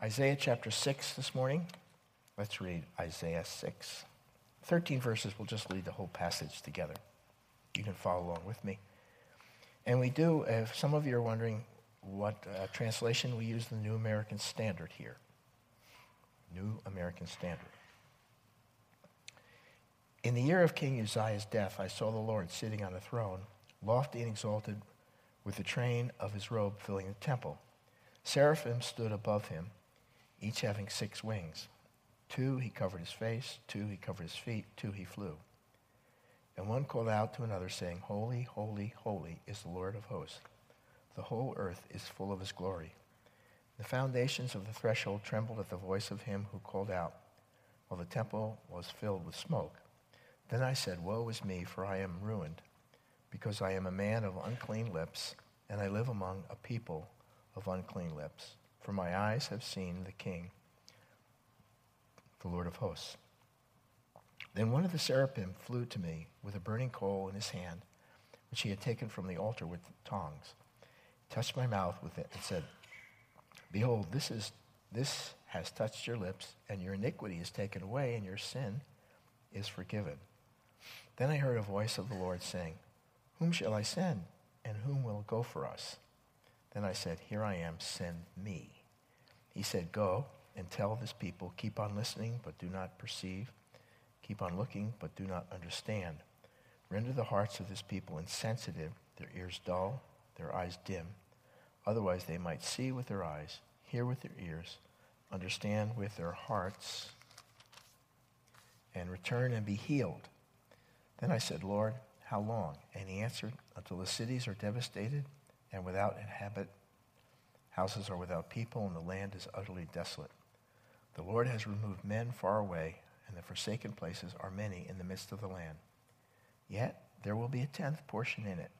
Isaiah chapter 6 this morning. Let's read Isaiah 6. 13 verses, we'll just read the whole passage together. You can follow along with me. And we do, if some of you are wondering what uh, translation we use, the New American Standard here. New American Standard. In the year of King Uzziah's death, I saw the Lord sitting on a throne, lofty and exalted, with the train of his robe filling the temple. Seraphim stood above him, each having six wings. Two he covered his face, two he covered his feet, two he flew. And one called out to another, saying, Holy, holy, holy is the Lord of hosts. The whole earth is full of his glory. The foundations of the threshold trembled at the voice of him who called out, while the temple was filled with smoke. Then I said, Woe is me, for I am ruined, because I am a man of unclean lips, and I live among a people of unclean lips. For my eyes have seen the King, the Lord of hosts. Then one of the seraphim flew to me with a burning coal in his hand, which he had taken from the altar with tongs. He touched my mouth with it and said, Behold, this, is, this has touched your lips, and your iniquity is taken away, and your sin is forgiven. Then I heard a voice of the Lord saying, Whom shall I send, and whom will go for us? Then I said, Here I am, send me. He said, Go and tell this people, keep on listening, but do not perceive. Keep on looking, but do not understand. Render the hearts of this people insensitive, their ears dull, their eyes dim. Otherwise, they might see with their eyes, hear with their ears, understand with their hearts, and return and be healed. Then I said, Lord, how long? And he answered, Until the cities are devastated and without inhabit, houses are without people, and the land is utterly desolate. The Lord has removed men far away, and the forsaken places are many in the midst of the land. Yet there will be a tenth portion in it,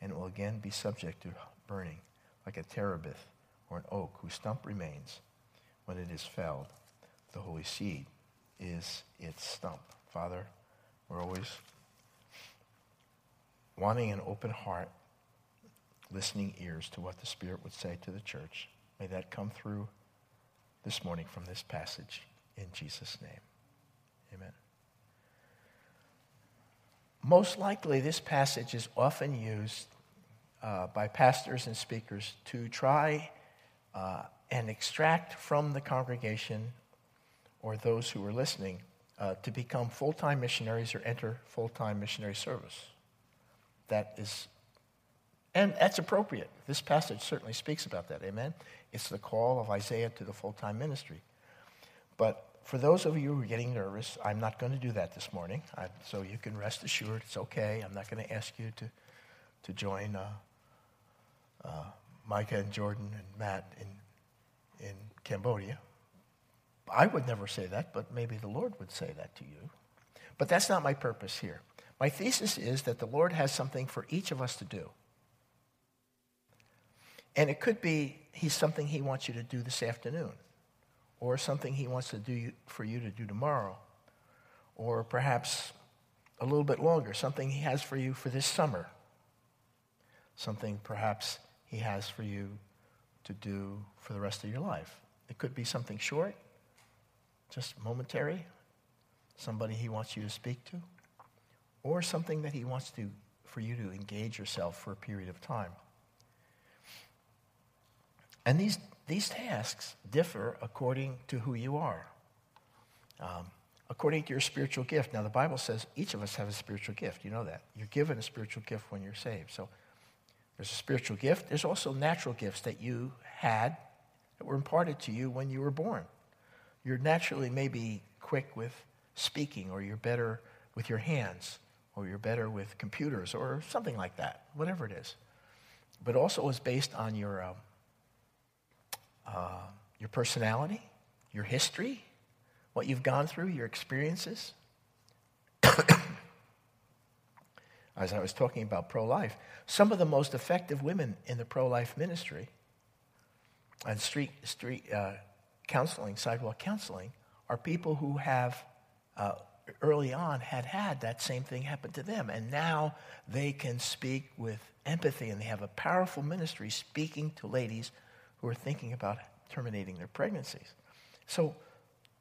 and it will again be subject to burning, like a terebinth or an oak whose stump remains when it is felled. The holy seed is its stump. Father, we're always wanting an open heart, listening ears to what the Spirit would say to the church. May that come through this morning from this passage in Jesus' name. Amen. Most likely, this passage is often used uh, by pastors and speakers to try uh, and extract from the congregation or those who are listening uh, to become full time missionaries or enter full time missionary service. That is, and that's appropriate. This passage certainly speaks about that. Amen. It's the call of Isaiah to the full time ministry. But for those of you who are getting nervous, I'm not going to do that this morning. I, so you can rest assured it's okay. I'm not going to ask you to, to join uh, uh, Micah and Jordan and Matt in, in Cambodia. I would never say that, but maybe the Lord would say that to you. But that's not my purpose here. My thesis is that the Lord has something for each of us to do. And it could be he's something he wants you to do this afternoon, or something he wants to do for you to do tomorrow, or perhaps a little bit longer, something he has for you for this summer, something perhaps he has for you to do for the rest of your life. It could be something short, just momentary, somebody he wants you to speak to, or something that he wants to, for you to engage yourself for a period of time. And these, these tasks differ according to who you are, um, according to your spiritual gift. Now, the Bible says each of us have a spiritual gift. You know that. You're given a spiritual gift when you're saved. So there's a spiritual gift. There's also natural gifts that you had that were imparted to you when you were born you're naturally maybe quick with speaking, or you're better with your hands, or you're better with computers, or something like that, whatever it is. But also is based on your, uh, uh, your personality, your history, what you've gone through, your experiences. As I was talking about pro life, some of the most effective women in the pro life ministry and street, street, uh, counseling, sidewalk counseling, are people who have uh, early on had had that same thing happen to them. And now they can speak with empathy and they have a powerful ministry speaking to ladies who are thinking about terminating their pregnancies. So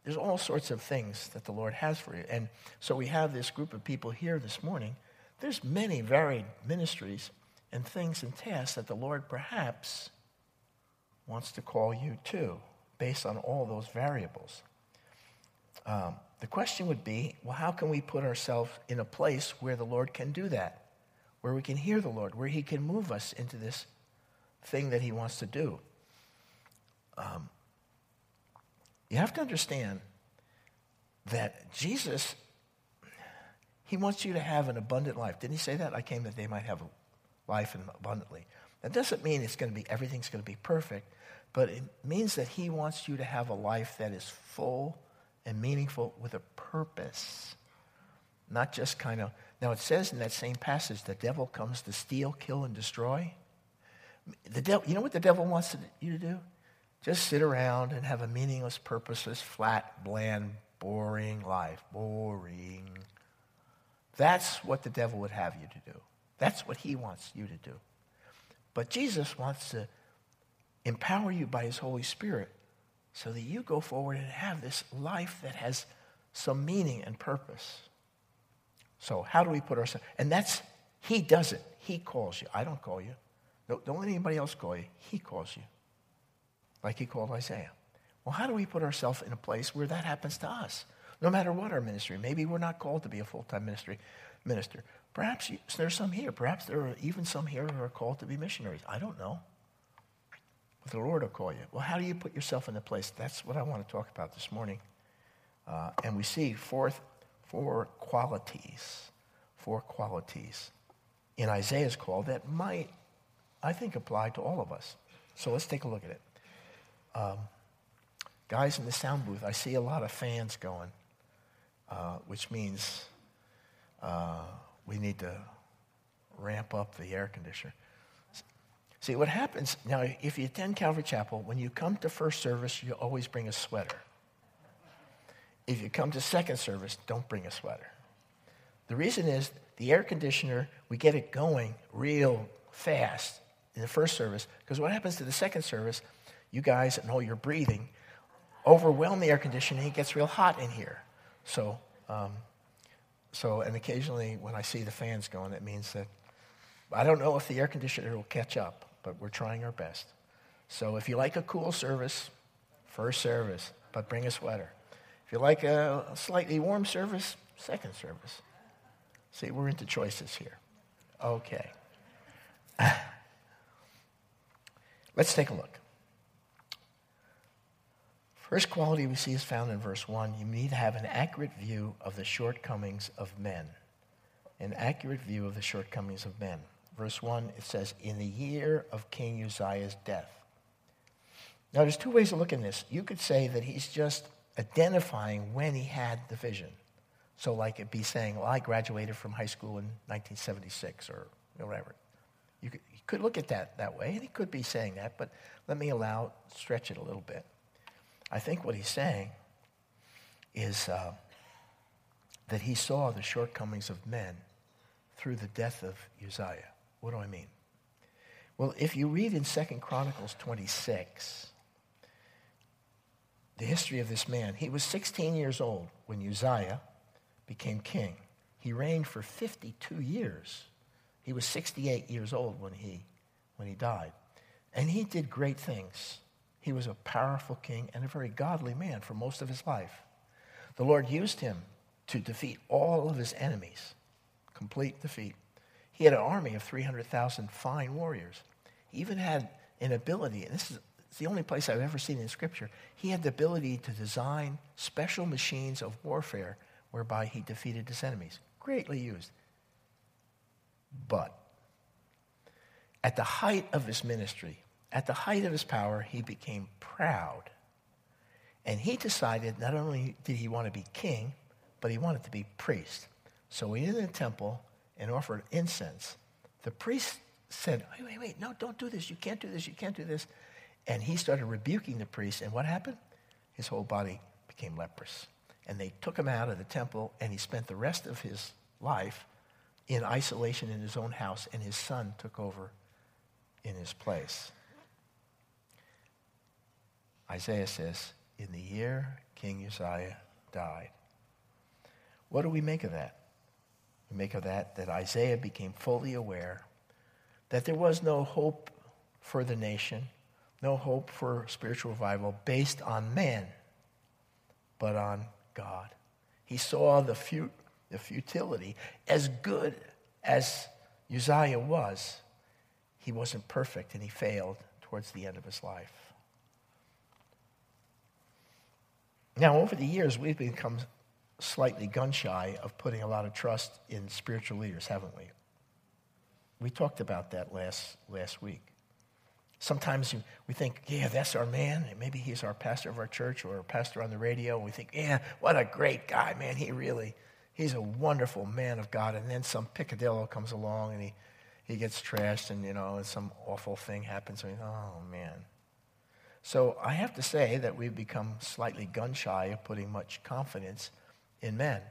there's all sorts of things that the Lord has for you. And so we have this group of people here this morning. There's many varied ministries and things and tasks that the Lord perhaps wants to call you to based on all those variables. Um, the question would be well, how can we put ourselves in a place where the Lord can do that? Where we can hear the Lord, where He can move us into this thing that He wants to do? Um, you have to understand that Jesus, He wants you to have an abundant life. Didn't He say that? I came that they might have life abundantly. That doesn't mean it's going to be, everything's going to be perfect, but it means that He wants you to have a life that is full and meaningful with a purpose. Not just kind of. Now, it says in that same passage, the devil comes to steal, kill, and destroy. The devil, you know what the devil wants you to do? Just sit around and have a meaningless, purposeless, flat, bland, boring life. Boring. That's what the devil would have you to do. That's what he wants you to do. But Jesus wants to empower you by his Holy Spirit so that you go forward and have this life that has some meaning and purpose. So, how do we put ourselves? And that's, he does it. He calls you. I don't call you. Don't, don't let anybody else call you. He calls you, like he called Isaiah. Well, how do we put ourselves in a place where that happens to us? No matter what our ministry. Maybe we're not called to be a full time ministry minister. Perhaps you, there's some here. Perhaps there are even some here who are called to be missionaries. I don't know. But the Lord will call you. Well, how do you put yourself in the place? That's what I want to talk about this morning. Uh, and we see fourth, four qualities, four qualities in Isaiah's call that might, I think, apply to all of us. So let's take a look at it. Um, guys in the sound booth, I see a lot of fans going, uh, which means uh, we need to ramp up the air conditioner. See, what happens now, if you attend Calvary Chapel, when you come to first service, you always bring a sweater. If you come to second service, don't bring a sweater. The reason is the air conditioner, we get it going real fast in the first service, because what happens to the second service, you guys know you're breathing, overwhelm the air conditioner, and it gets real hot in here. So, um, so, and occasionally when I see the fans going, it means that I don't know if the air conditioner will catch up, but we're trying our best. So if you like a cool service, first service, but bring a sweater. If you like a slightly warm service, second service. See, we're into choices here. Okay. Let's take a look. First quality we see is found in verse 1. You need to have an accurate view of the shortcomings of men. An accurate view of the shortcomings of men. Verse 1, it says, In the year of King Uzziah's death. Now, there's two ways of looking at this. You could say that he's just identifying when he had the vision. So, like it'd be saying, Well, I graduated from high school in 1976 or whatever. You could, you could look at that that way, and he could be saying that, but let me allow, stretch it a little bit. I think what he's saying is uh, that he saw the shortcomings of men through the death of Uzziah. What do I mean? Well, if you read in 2 Chronicles 26, the history of this man, he was 16 years old when Uzziah became king. He reigned for 52 years. He was 68 years old when he, when he died. And he did great things. He was a powerful king and a very godly man for most of his life. The Lord used him to defeat all of his enemies, complete defeat. He had an army of 300,000 fine warriors. He even had an ability, and this is the only place I've ever seen in Scripture, he had the ability to design special machines of warfare whereby he defeated his enemies. Greatly used. But at the height of his ministry, at the height of his power, he became proud. And he decided not only did he want to be king, but he wanted to be priest. So he entered the temple and offered incense. The priest said, Wait, wait, wait, no, don't do this. You can't do this. You can't do this. And he started rebuking the priest. And what happened? His whole body became leprous. And they took him out of the temple, and he spent the rest of his life in isolation in his own house, and his son took over in his place. Isaiah says, in the year King Uzziah died. What do we make of that? We make of that that Isaiah became fully aware that there was no hope for the nation, no hope for spiritual revival based on man, but on God. He saw the, fut- the futility. As good as Uzziah was, he wasn't perfect and he failed towards the end of his life. Now, over the years, we've become slightly gun shy of putting a lot of trust in spiritual leaders, haven't we? We talked about that last, last week. Sometimes we think, yeah, that's our man. Maybe he's our pastor of our church or a pastor on the radio. And we think, yeah, what a great guy, man. He really, he's a wonderful man of God. And then some picadillo comes along and he, he gets trashed and, you know, and some awful thing happens. And we, oh, man. So I have to say that we've become slightly gun shy of putting much confidence in men.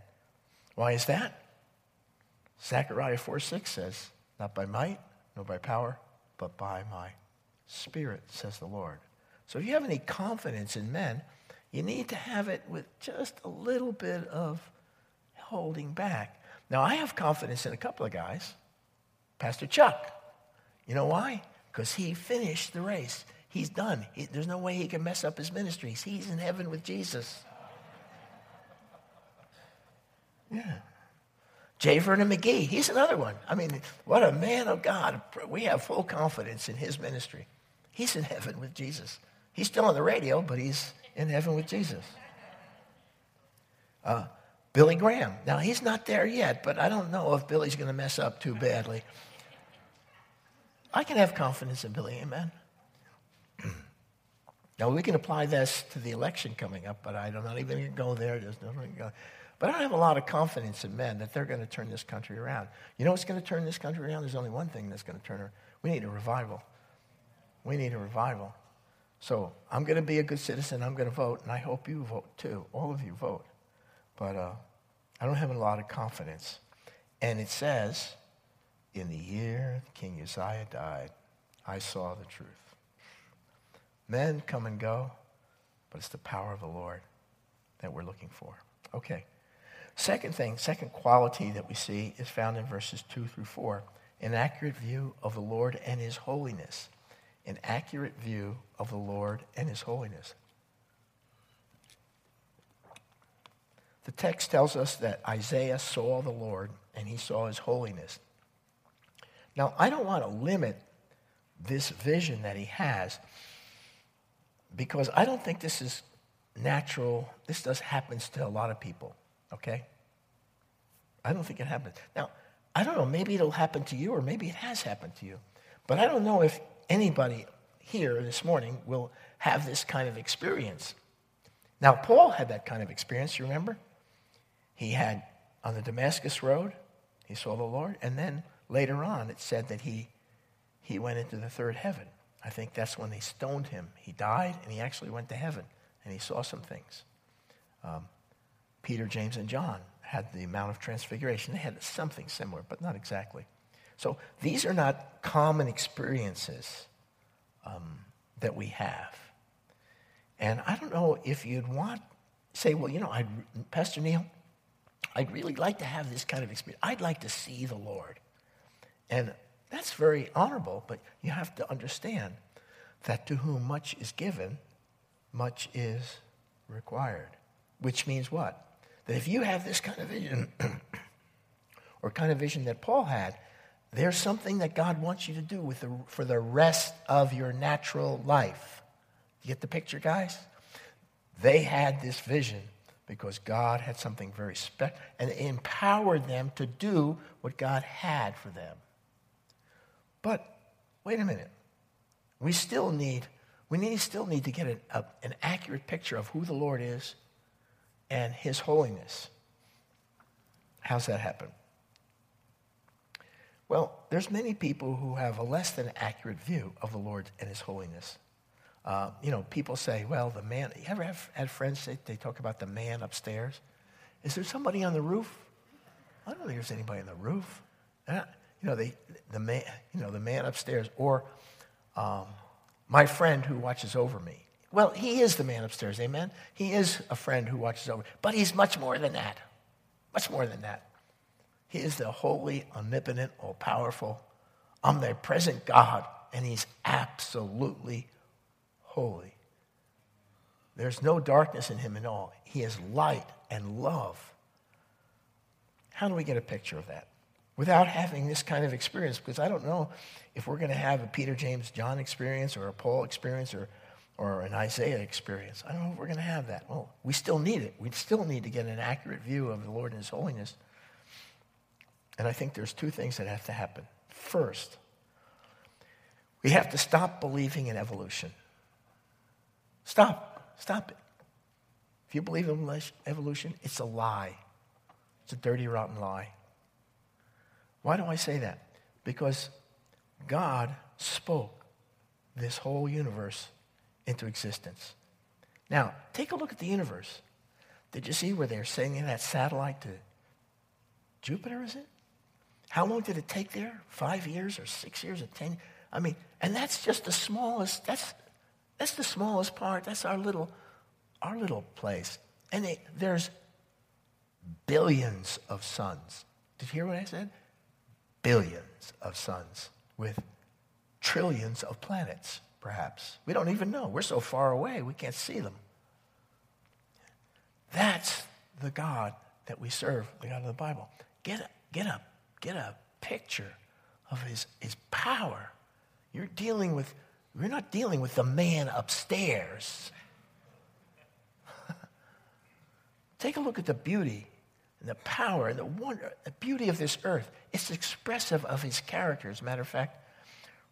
Why is that? Zechariah 4 6 says, Not by might, nor by power, but by my spirit, says the Lord. So if you have any confidence in men, you need to have it with just a little bit of holding back. Now, I have confidence in a couple of guys. Pastor Chuck. You know why? Because he finished the race. He's done. He, there's no way he can mess up his ministries. He's in heaven with Jesus. Yeah. J. Vernon McGee, he's another one. I mean, what a man of God. We have full confidence in his ministry. He's in heaven with Jesus. He's still on the radio, but he's in heaven with Jesus. Uh, Billy Graham. Now, he's not there yet, but I don't know if Billy's going to mess up too badly. I can have confidence in Billy, amen. Now, we can apply this to the election coming up, but I'm not even going to go there. No but I don't have a lot of confidence in men that they're going to turn this country around. You know what's going to turn this country around? There's only one thing that's going to turn her. We need a revival. We need a revival. So I'm going to be a good citizen. I'm going to vote, and I hope you vote too. All of you vote. But uh, I don't have a lot of confidence. And it says, in the year King Uzziah died, I saw the truth. Men come and go, but it's the power of the Lord that we're looking for. Okay. Second thing, second quality that we see is found in verses 2 through 4 an accurate view of the Lord and his holiness. An accurate view of the Lord and his holiness. The text tells us that Isaiah saw the Lord and he saw his holiness. Now, I don't want to limit this vision that he has because I don't think this is natural. This does happens to a lot of people okay? I don't think it happens. Now, I don't know, maybe it'll happen to you or maybe it has happened to you. But I don't know if anybody here this morning will have this kind of experience. Now, Paul had that kind of experience, you remember? He had on the Damascus Road, he saw the Lord, and then later on it said that he, he went into the third heaven. I think that's when they stoned him. He died and he actually went to heaven and he saw some things. Um, Peter, James, and John had the Mount of Transfiguration. They had something similar, but not exactly. So these are not common experiences um, that we have. And I don't know if you'd want, say, well, you know, I'd, Pastor Neil, I'd really like to have this kind of experience. I'd like to see the Lord. And that's very honorable, but you have to understand that to whom much is given, much is required. Which means what? that if you have this kind of vision, or kind of vision that Paul had, there's something that God wants you to do with the, for the rest of your natural life. You get the picture, guys? They had this vision because God had something very special and empowered them to do what God had for them. But wait a minute. We still need, we need, still need to get an, a, an accurate picture of who the Lord is and his holiness. How's that happen? Well, there's many people who have a less than accurate view of the Lord and his holiness. Uh, you know, people say, well, the man, you ever have had friends say, they talk about the man upstairs? Is there somebody on the roof? I don't think there's anybody on the roof. You know, the, the, man, you know, the man upstairs. Or um, my friend who watches over me. Well, he is the man upstairs, amen? He is a friend who watches over. But he's much more than that. Much more than that. He is the holy, omnipotent, all powerful, omnipresent God, and he's absolutely holy. There's no darkness in him at all. He is light and love. How do we get a picture of that? Without having this kind of experience, because I don't know if we're going to have a Peter, James, John experience or a Paul experience or, or an Isaiah experience. I don't know if we're going to have that. Well, we still need it. We still need to get an accurate view of the Lord and His holiness. And I think there's two things that have to happen. First, we have to stop believing in evolution. Stop. Stop it. If you believe in evolution, it's a lie. It's a dirty, rotten lie. Why do I say that? Because God spoke this whole universe into existence. Now, take a look at the universe. Did you see where they're sending that satellite to Jupiter, is it? How long did it take there? Five years or six years or ten? I mean, and that's just the smallest, that's, that's the smallest part. That's our little, our little place. And it, there's billions of suns. Did you hear what I said? Billions of suns with trillions of planets, perhaps. We don't even know. We're so far away, we can't see them. That's the God that we serve, the God of the Bible. Get a, get a, get a picture of his, his power. You're dealing with, you're not dealing with the man upstairs. Take a look at the beauty the power the wonder, the beauty of this earth. It's expressive of his character. As a matter of fact,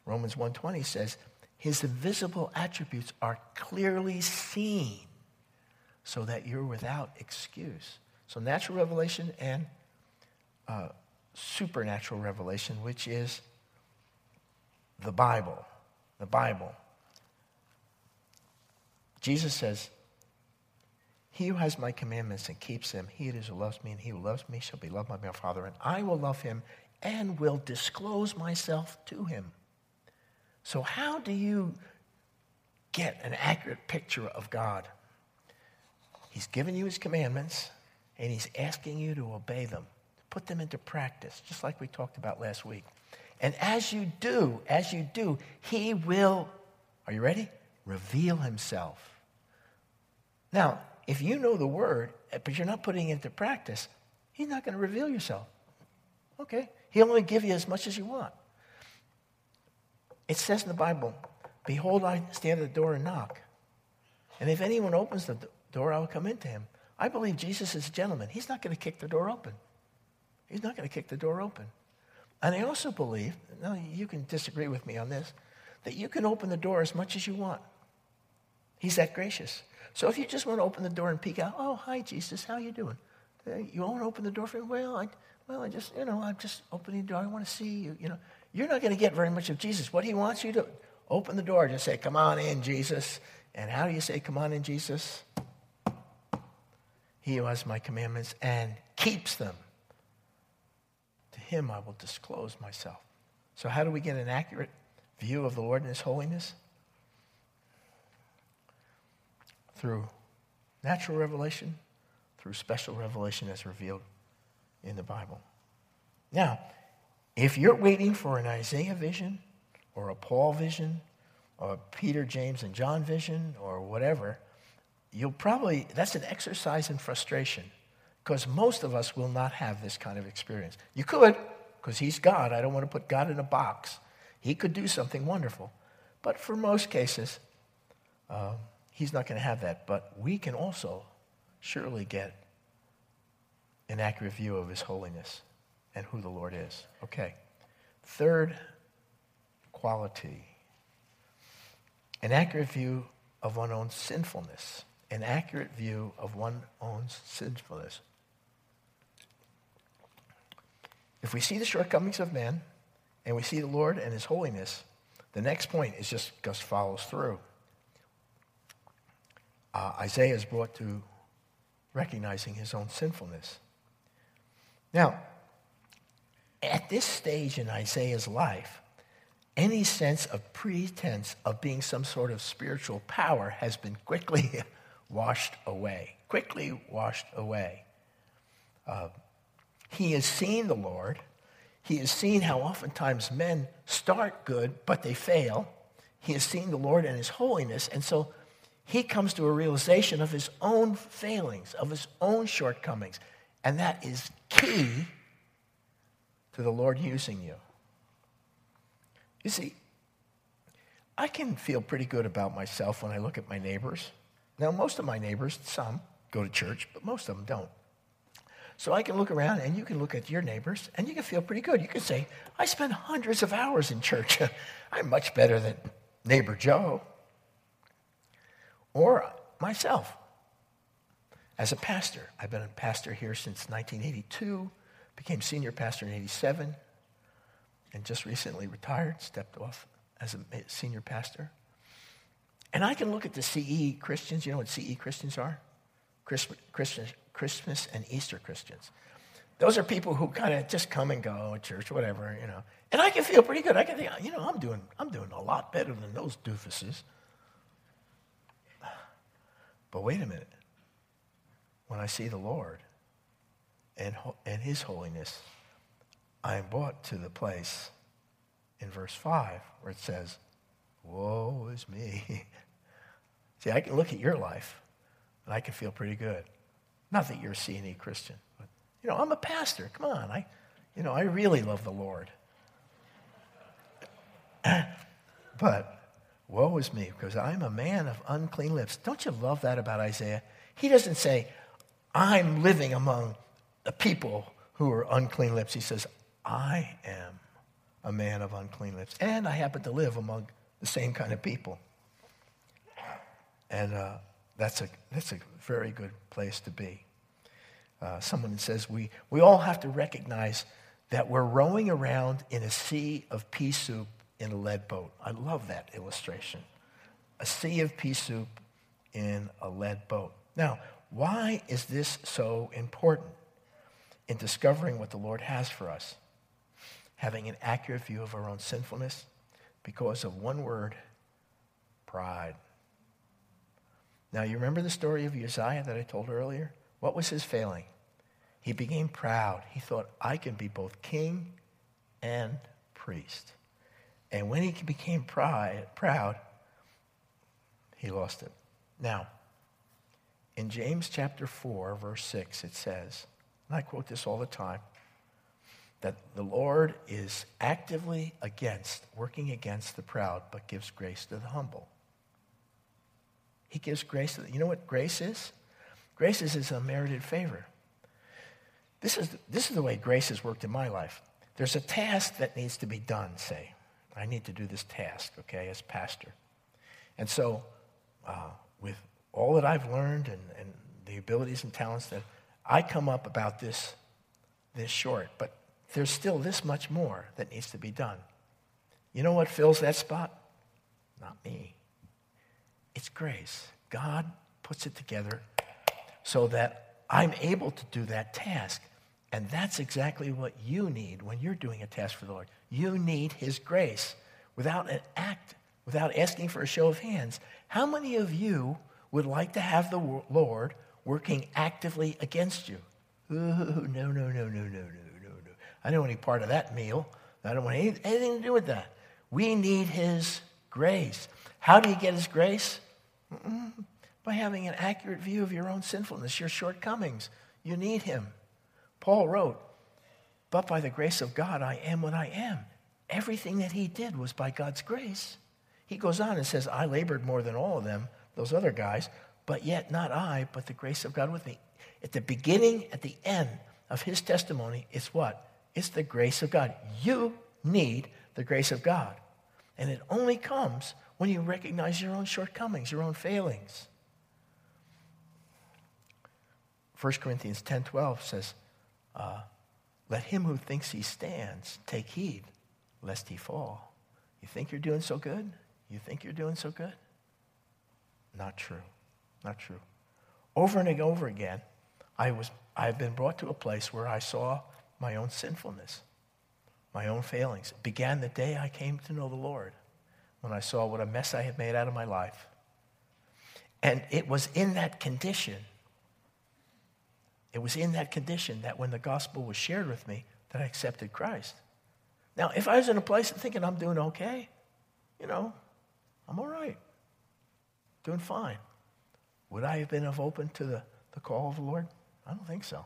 Romans 1.20 says, his invisible attributes are clearly seen so that you're without excuse. So natural revelation and uh, supernatural revelation, which is the Bible. The Bible. Jesus says, He who has my commandments and keeps them, he it is who loves me, and he who loves me shall be loved by my Father, and I will love him and will disclose myself to him. So, how do you get an accurate picture of God? He's given you his commandments, and he's asking you to obey them, put them into practice, just like we talked about last week. And as you do, as you do, he will, are you ready? Reveal himself. Now, if you know the word, eh, but you're not putting it into practice, he's not going to reveal yourself. Okay? He'll only give you as much as you want. It says in the Bible, Behold, I stand at the door and knock. And if anyone opens the door, I will come into him. I believe Jesus is a gentleman. He's not going to kick the door open. He's not going to kick the door open. And I also believe, now you can disagree with me on this, that you can open the door as much as you want. He's that gracious. So if you just want to open the door and peek out, oh, hi, Jesus, how you doing? You want to open the door for me? Well, I, well, I just, you know, I'm just opening the door. I want to see you, you know. You're not going to get very much of Jesus. What he wants you to open the door, just say, come on in, Jesus. And how do you say, come on in, Jesus? He who has my commandments and keeps them To him I will disclose myself. So, how do we get an accurate view of the Lord and his holiness? Through natural revelation, through special revelation as revealed in the Bible. Now, if you're waiting for an Isaiah vision or a Paul vision or Peter, James, and John vision or whatever, you'll probably, that's an exercise in frustration because most of us will not have this kind of experience. You could, because He's God. I don't want to put God in a box. He could do something wonderful. But for most cases, um, He's not going to have that. But we can also surely get an accurate view of His holiness and who the Lord is. Okay. Third quality an accurate view of one's own sinfulness. An accurate view of one's own sinfulness. If we see the shortcomings of men and we see the Lord and his holiness, the next point is just, just follows through. Uh, Isaiah is brought to recognizing his own sinfulness. Now, at this stage in Isaiah's life, any sense of pretense of being some sort of spiritual power has been quickly washed away. Quickly washed away. Uh, he has seen the Lord. He has seen how oftentimes men start good, but they fail. He has seen the Lord and his holiness. And so he comes to a realization of his own failings, of his own shortcomings. And that is key to the Lord using you. You see, I can feel pretty good about myself when I look at my neighbors. Now, most of my neighbors, some go to church, but most of them don't. So I can look around and you can look at your neighbors and you can feel pretty good. You can say, I spend hundreds of hours in church. I'm much better than neighbor Joe or myself as a pastor. I've been a pastor here since 1982, became senior pastor in 87, and just recently retired, stepped off as a senior pastor. And I can look at the CE Christians. You know what CE Christians are? Christmas, Christmas, and Easter Christians. Those are people who kind of just come and go church, whatever, you know. And I can feel pretty good. I can think, you know, I'm doing, I'm doing a lot better than those doofuses. But wait a minute. When I see the Lord and, and his holiness, I am brought to the place in verse 5 where it says, Woe is me. see, I can look at your life and I can feel pretty good. Not that you're a C&E Christian, but, you know, I'm a pastor. Come on. I, you know, I really love the Lord. but Woe is me, because I'm a man of unclean lips. Don't you love that about Isaiah? He doesn't say, I'm living among the people who are unclean lips. He says, I am a man of unclean lips. And I happen to live among the same kind of people. And uh, that's, a, that's a very good place to be. Uh, someone says we, we all have to recognize that we're rowing around in a sea of pea soup in a lead boat. I love that illustration. A sea of pea soup in a lead boat. Now, why is this so important in discovering what the Lord has for us? Having an accurate view of our own sinfulness because of one word pride. Now, you remember the story of Uzziah that I told earlier? What was his failing? He became proud. He thought, I can be both king and priest. And when he became pride, proud, he lost it. Now, in James chapter 4, verse 6, it says, and I quote this all the time, that the Lord is actively against, working against the proud, but gives grace to the humble. He gives grace to the, you know what grace is? Grace is his unmerited favor. This is, this is the way grace has worked in my life. There's a task that needs to be done, say. I need to do this task, okay, as pastor. And so, uh, with all that I've learned and, and the abilities and talents that I come up about this, this short, but there's still this much more that needs to be done. You know what fills that spot? Not me. It's grace. God puts it together so that I'm able to do that task. And that's exactly what you need when you're doing a task for the Lord. You need His grace without an act, without asking for a show of hands. How many of you would like to have the Lord working actively against you? Ooh, no, no, no, no, no, no, no, no. I don't want any part of that meal. I don't want anything to do with that. We need His grace. How do you get His grace? Mm-mm. By having an accurate view of your own sinfulness, your shortcomings. You need Him. Paul wrote, But by the grace of God, I am what I am. Everything that he did was by God's grace. He goes on and says, I labored more than all of them, those other guys, but yet not I, but the grace of God with me. At the beginning, at the end of his testimony, it's what? It's the grace of God. You need the grace of God. And it only comes when you recognize your own shortcomings, your own failings. 1 Corinthians 10:12 says, uh, let him who thinks he stands take heed lest he fall. You think you're doing so good? You think you're doing so good? Not true. Not true. Over and over again, I was, I've been brought to a place where I saw my own sinfulness. my own failings. It began the day I came to know the Lord when I saw what a mess I had made out of my life. And it was in that condition, it was in that condition that when the gospel was shared with me, that I accepted Christ. Now, if I was in a place of thinking I'm doing okay, you know, I'm all right, doing fine, would I have been open to the, the call of the Lord? I don't think so.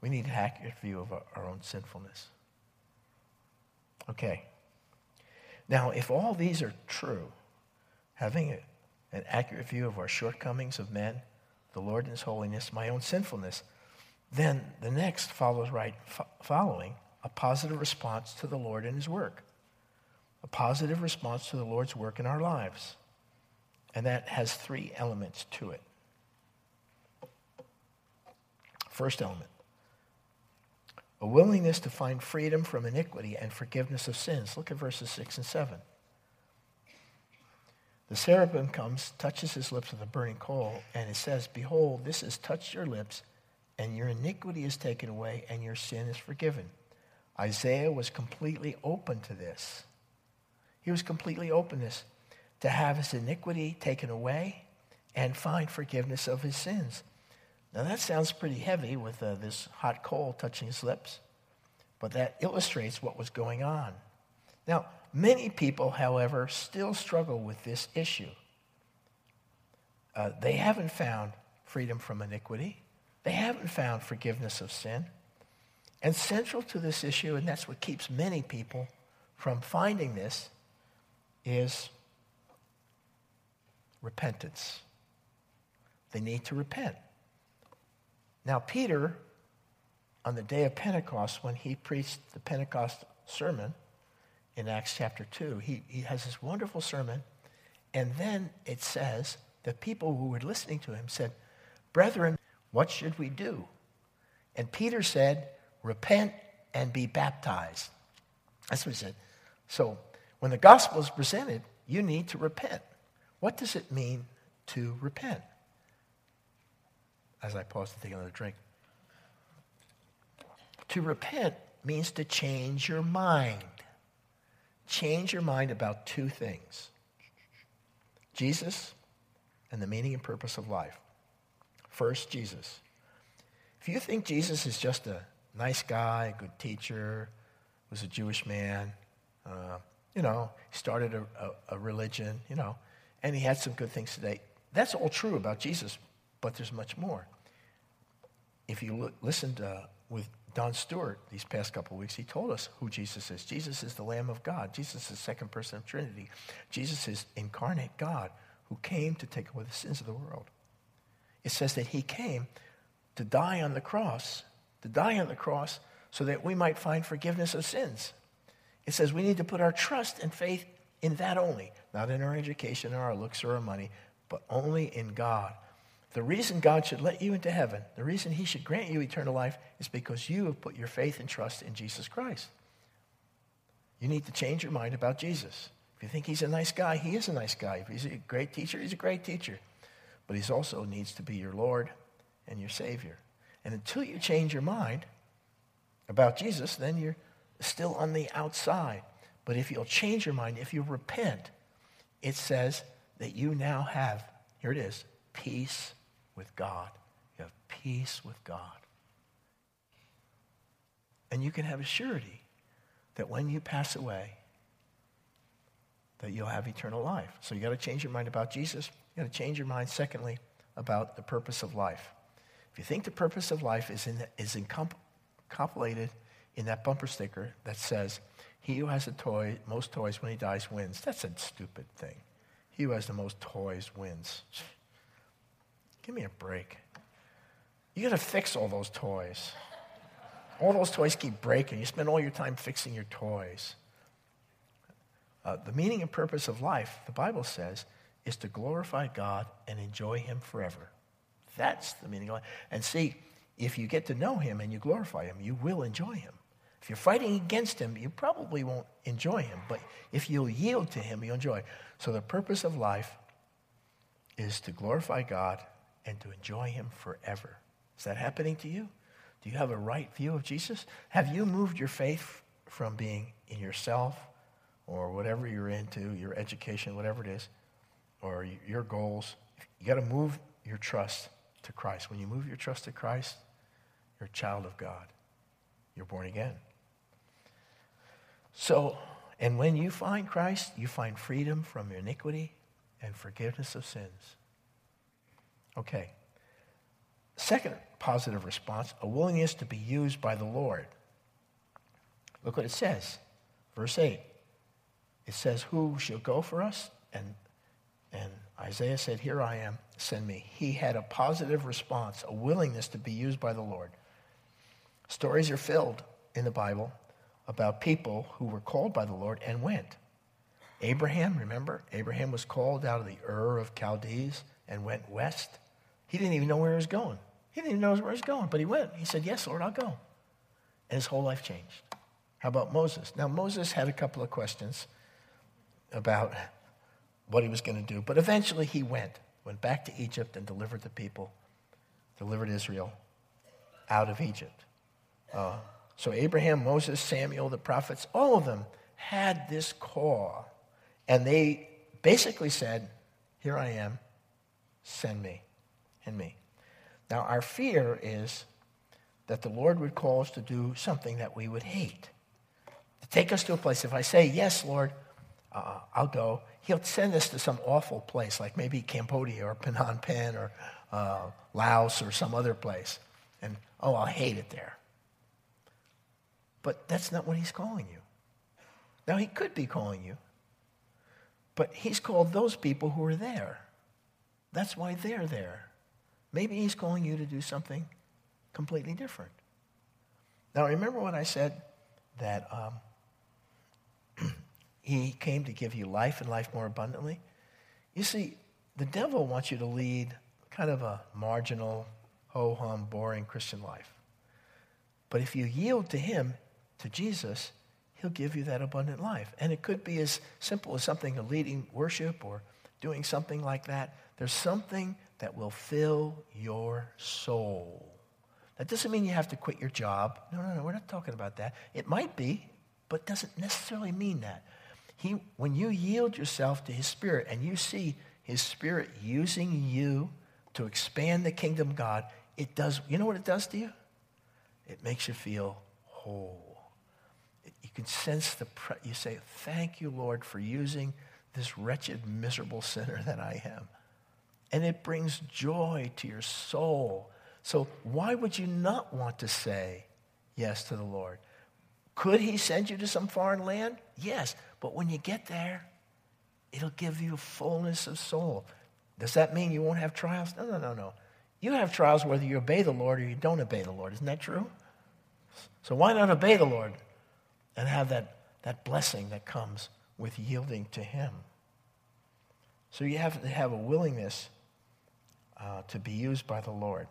We need an accurate view of our, our own sinfulness. Okay. Now, if all these are true, having a, an accurate view of our shortcomings of men, the Lord and His holiness, my own sinfulness, then the next follows right fo- following a positive response to the Lord and His work. A positive response to the Lord's work in our lives. And that has three elements to it. First element a willingness to find freedom from iniquity and forgiveness of sins. Look at verses 6 and 7. The seraphim comes, touches his lips with a burning coal, and it says, Behold, this has touched your lips, and your iniquity is taken away, and your sin is forgiven. Isaiah was completely open to this. He was completely open to this, to have his iniquity taken away and find forgiveness of his sins. Now, that sounds pretty heavy with uh, this hot coal touching his lips, but that illustrates what was going on. Now, many people, however, still struggle with this issue. Uh, they haven't found freedom from iniquity, they haven't found forgiveness of sin. And central to this issue, and that's what keeps many people from finding this, is repentance. They need to repent. Now, Peter, on the day of Pentecost, when he preached the Pentecost sermon in Acts chapter 2, he, he has this wonderful sermon. And then it says the people who were listening to him said, Brethren, what should we do? And Peter said, Repent and be baptized. That's what he said. So when the gospel is presented, you need to repent. What does it mean to repent? as I pause to take another drink. To repent means to change your mind. Change your mind about two things Jesus and the meaning and purpose of life. First, Jesus. If you think Jesus is just a nice guy, a good teacher, was a Jewish man, uh, you know, started a, a, a religion, you know, and he had some good things today, that's all true about Jesus, but there's much more if you look, listened uh, with Don Stewart these past couple weeks, he told us who Jesus is. Jesus is the Lamb of God. Jesus is the second person of Trinity. Jesus is incarnate God who came to take away the sins of the world. It says that he came to die on the cross, to die on the cross so that we might find forgiveness of sins. It says we need to put our trust and faith in that only, not in our education or our looks or our money, but only in God the reason God should let you into heaven, the reason He should grant you eternal life, is because you have put your faith and trust in Jesus Christ. You need to change your mind about Jesus. If you think He's a nice guy, He is a nice guy. If He's a great teacher, He's a great teacher. But He also needs to be your Lord and your Savior. And until you change your mind about Jesus, then you're still on the outside. But if you'll change your mind, if you repent, it says that you now have, here it is, peace with God. You have peace with God. And you can have a surety that when you pass away, that you'll have eternal life. So you got to change your mind about Jesus. You got to change your mind, secondly, about the purpose of life. If you think the purpose of life is, in, is encapsulated in that bumper sticker that says, he who has the toy, most toys when he dies wins, that's a stupid thing. He who has the most toys wins. Give me a break. You got to fix all those toys. All those toys keep breaking. You spend all your time fixing your toys. Uh, the meaning and purpose of life, the Bible says, is to glorify God and enjoy Him forever. That's the meaning of life. And see, if you get to know Him and you glorify Him, you will enjoy Him. If you're fighting against Him, you probably won't enjoy Him. But if you'll yield to Him, you'll enjoy. So the purpose of life is to glorify God and to enjoy him forever. Is that happening to you? Do you have a right view of Jesus? Have you moved your faith from being in yourself or whatever you're into, your education, whatever it is, or your goals. You got to move your trust to Christ. When you move your trust to Christ, you're a child of God. You're born again. So, and when you find Christ, you find freedom from iniquity and forgiveness of sins. Okay. Second positive response a willingness to be used by the Lord. Look what it says. Verse 8. It says, Who shall go for us? And, and Isaiah said, Here I am, send me. He had a positive response, a willingness to be used by the Lord. Stories are filled in the Bible about people who were called by the Lord and went. Abraham, remember? Abraham was called out of the Ur of Chaldees and went west. He didn't even know where he was going. He didn't even know where he was going, but he went. He said, Yes, Lord, I'll go. And his whole life changed. How about Moses? Now, Moses had a couple of questions about what he was going to do, but eventually he went, went back to Egypt and delivered the people, delivered Israel out of Egypt. Uh, so, Abraham, Moses, Samuel, the prophets, all of them had this call. And they basically said, Here I am, send me and me. Now, our fear is that the Lord would call us to do something that we would hate. To take us to a place. If I say, Yes, Lord, uh, I'll go, He'll send us to some awful place, like maybe Cambodia or Phnom Penh or uh, Laos or some other place. And, oh, I'll hate it there. But that's not what He's calling you. Now, He could be calling you, but He's called those people who are there. That's why they're there. Maybe He's calling you to do something completely different. Now, remember what I said that um, He came to give you life and life more abundantly? You see, the devil wants you to lead kind of a marginal, ho hum, boring Christian life. But if you yield to Him, to Jesus, He'll give you that abundant life. And it could be as simple as something, a leading worship or doing something like that. There's something that will fill your soul. That doesn't mean you have to quit your job. No, no, no, we're not talking about that. It might be, but doesn't necessarily mean that. He, when you yield yourself to His Spirit and you see His Spirit using you to expand the kingdom of God, it does, you know what it does to you? It makes you feel whole. You can sense the, you say, Thank you, Lord, for using this wretched, miserable sinner that I am and it brings joy to your soul. So, why would you not want to say yes to the Lord? Could He send you to some foreign land? Yes, but when you get there, it'll give you fullness of soul. Does that mean you won't have trials? No, no, no, no. You have trials whether you obey the Lord or you don't obey the Lord. Isn't that true? So, why not obey the Lord and have that, that blessing that comes with yielding to Him? So, you have to have a willingness uh, to be used by the Lord.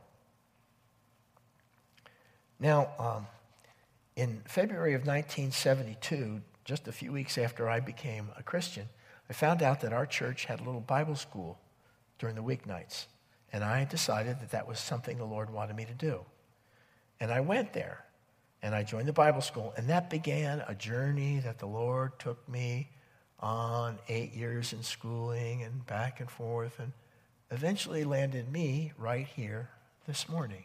Now, um, in February of 1972, just a few weeks after I became a Christian, I found out that our church had a little Bible school during the weeknights. And I decided that that was something the Lord wanted me to do. And I went there and I joined the Bible school. And that began a journey that the Lord took me on eight years in schooling and back and forth. And eventually landed me right here this morning.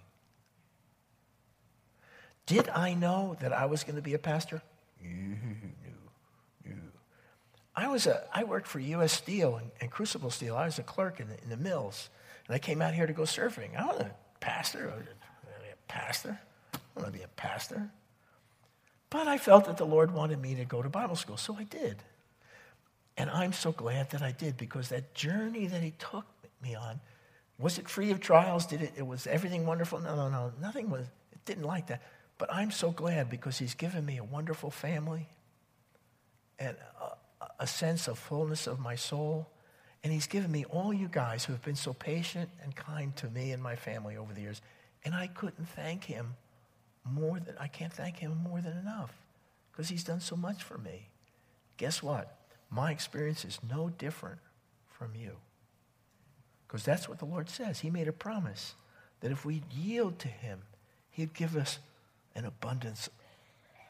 Did I know that I was going to be a pastor? No, no. I was a, I worked for U.S. Steel and, and Crucible Steel. I was a clerk in the, in the, mills, and I came out here to go surfing. I was a pastor. I was a pastor. I want to be a pastor. But I felt that the Lord wanted me to go to Bible school, so I did. And I'm so glad that I did because that journey that He took me on. Was it free of trials? Did it, it was everything wonderful? No, no, no. Nothing was, it didn't like that. But I'm so glad because he's given me a wonderful family and a, a sense of fullness of my soul. And he's given me all you guys who have been so patient and kind to me and my family over the years. And I couldn't thank him more than, I can't thank him more than enough because he's done so much for me. Guess what? My experience is no different from you. Because that's what the Lord says. He made a promise that if we yield to Him, He'd give us an abundance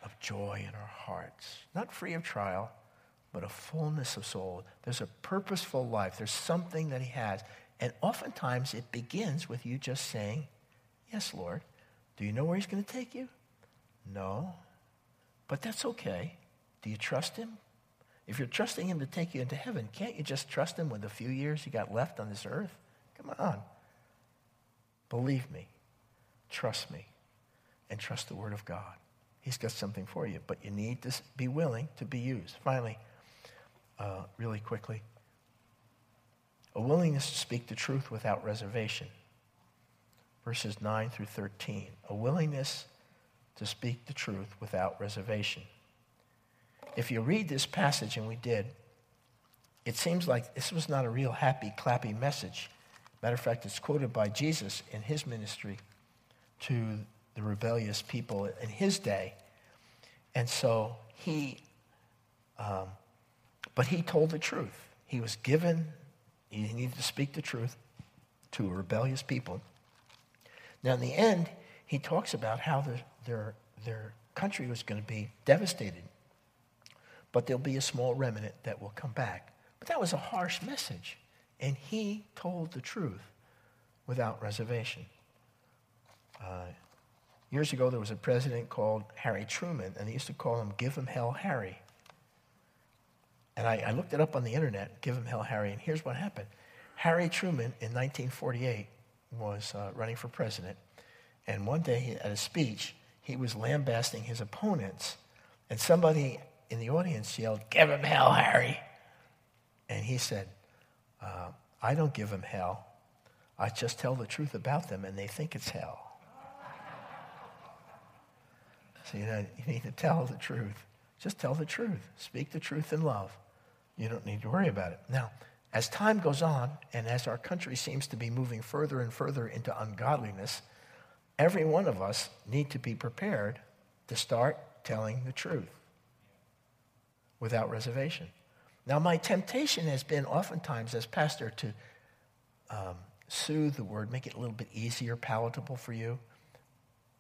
of joy in our hearts. Not free of trial, but a fullness of soul. There's a purposeful life. There's something that he has. And oftentimes it begins with you just saying, Yes, Lord. Do you know where he's going to take you? No. But that's okay. Do you trust him? If you're trusting him to take you into heaven, can't you just trust him with the few years you got left on this earth? Come on. Believe me. Trust me. And trust the word of God. He's got something for you, but you need to be willing to be used. Finally, uh, really quickly, a willingness to speak the truth without reservation. Verses 9 through 13. A willingness to speak the truth without reservation. If you read this passage, and we did, it seems like this was not a real happy, clappy message. Matter of fact, it's quoted by Jesus in his ministry to the rebellious people in his day. And so he, um, but he told the truth. He was given, he needed to speak the truth to rebellious people. Now, in the end, he talks about how the, their, their country was going to be devastated. But there'll be a small remnant that will come back. But that was a harsh message. And he told the truth without reservation. Uh, Years ago, there was a president called Harry Truman, and they used to call him Give Him Hell Harry. And I, I looked it up on the internet, Give Him Hell Harry, and here's what happened. Harry Truman in 1948 was uh, running for president, and one day at a speech, he was lambasting his opponents, and somebody in the audience yelled, Give him hell, Harry. And he said, uh, I don't give them hell. I just tell the truth about them, and they think it's hell. So you, know, you need to tell the truth. Just tell the truth. Speak the truth in love. You don't need to worry about it. Now, as time goes on, and as our country seems to be moving further and further into ungodliness, every one of us need to be prepared to start telling the truth without reservation. Now, my temptation has been oftentimes as pastor to um, soothe the word, make it a little bit easier, palatable for you.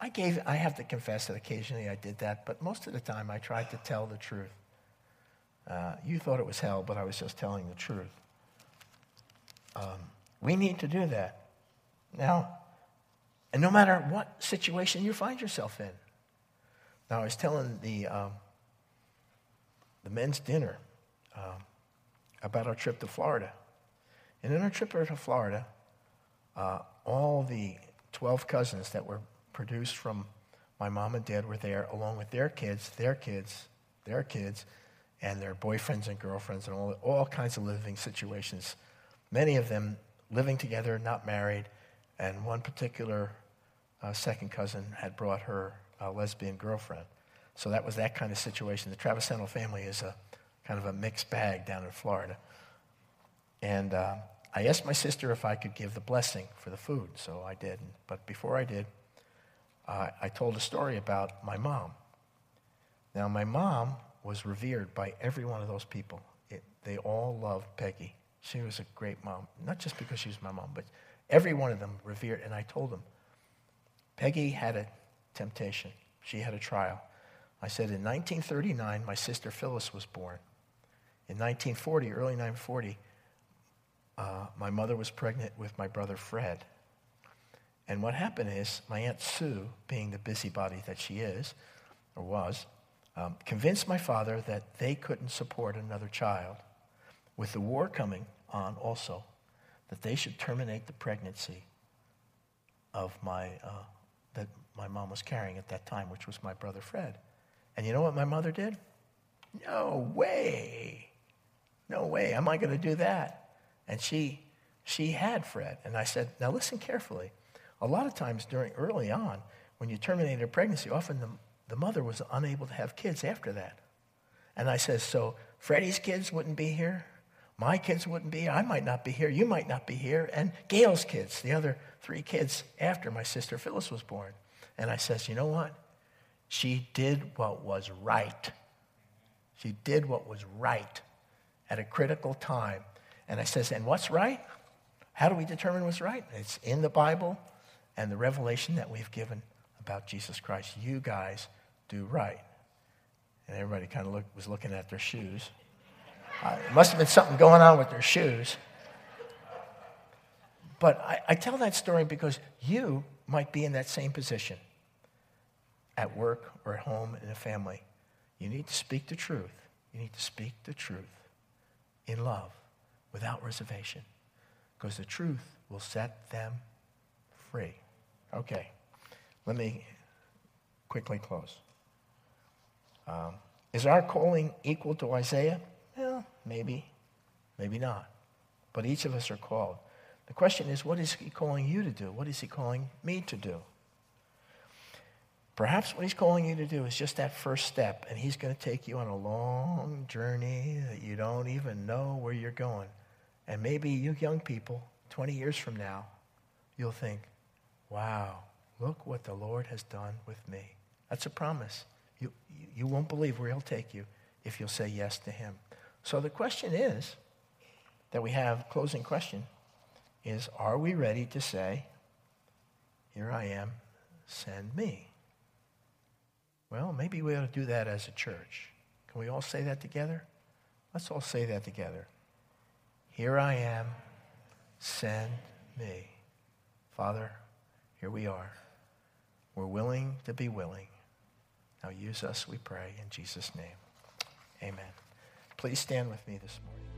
I gave, I have to confess that occasionally I did that, but most of the time I tried to tell the truth. Uh, you thought it was hell, but I was just telling the truth. Um, we need to do that. Now, and no matter what situation you find yourself in. Now, I was telling the, um, the men's dinner um, about our trip to Florida. And in our trip to Florida, uh, all the 12 cousins that were produced from my mom and dad were there along with their kids, their kids, their kids, and their boyfriends and girlfriends and all, all kinds of living situations. Many of them living together, not married, and one particular uh, second cousin had brought her uh, lesbian girlfriend. So that was that kind of situation. The Travisano family is a kind of a mixed bag down in Florida. And uh, I asked my sister if I could give the blessing for the food, so I did. But before I did, uh, I told a story about my mom. Now, my mom was revered by every one of those people. It, they all loved Peggy. She was a great mom, not just because she was my mom, but every one of them revered. And I told them, Peggy had a temptation. She had a trial. I said, in 1939, my sister Phyllis was born. In 1940, early 1940, uh, my mother was pregnant with my brother Fred. And what happened is my Aunt Sue, being the busybody that she is, or was, um, convinced my father that they couldn't support another child. With the war coming on also, that they should terminate the pregnancy of my, uh, that my mom was carrying at that time, which was my brother Fred. And you know what my mother did? No way. No way. Am I going to do that? And she, she had Fred. And I said, now listen carefully. A lot of times during early on, when you terminated a pregnancy, often the, the mother was unable to have kids after that. And I said, so Freddie's kids wouldn't be here, my kids wouldn't be I might not be here, you might not be here, and Gail's kids, the other three kids after my sister Phyllis was born. And I says, you know what? She did what was right. She did what was right at a critical time. And I says, and what's right? How do we determine what's right? It's in the Bible and the revelation that we've given about Jesus Christ. You guys do right. And everybody kind of was looking at their shoes. Uh, it must have been something going on with their shoes. But I, I tell that story because you might be in that same position at work or at home in a family. You need to speak the truth. You need to speak the truth in love without reservation because the truth will set them free. Okay, let me quickly close. Um, is our calling equal to Isaiah? Well, maybe, maybe not. But each of us are called. The question is, what is he calling you to do? What is he calling me to do? Perhaps what he's calling you to do is just that first step, and he's going to take you on a long journey that you don't even know where you're going. And maybe you young people, 20 years from now, you'll think, wow, look what the Lord has done with me. That's a promise. You, you won't believe where he'll take you if you'll say yes to him. So the question is that we have, closing question, is are we ready to say, here I am, send me? Well, maybe we ought to do that as a church. Can we all say that together? Let's all say that together. Here I am, send me. Father, here we are. We're willing to be willing. Now use us, we pray, in Jesus' name. Amen. Please stand with me this morning.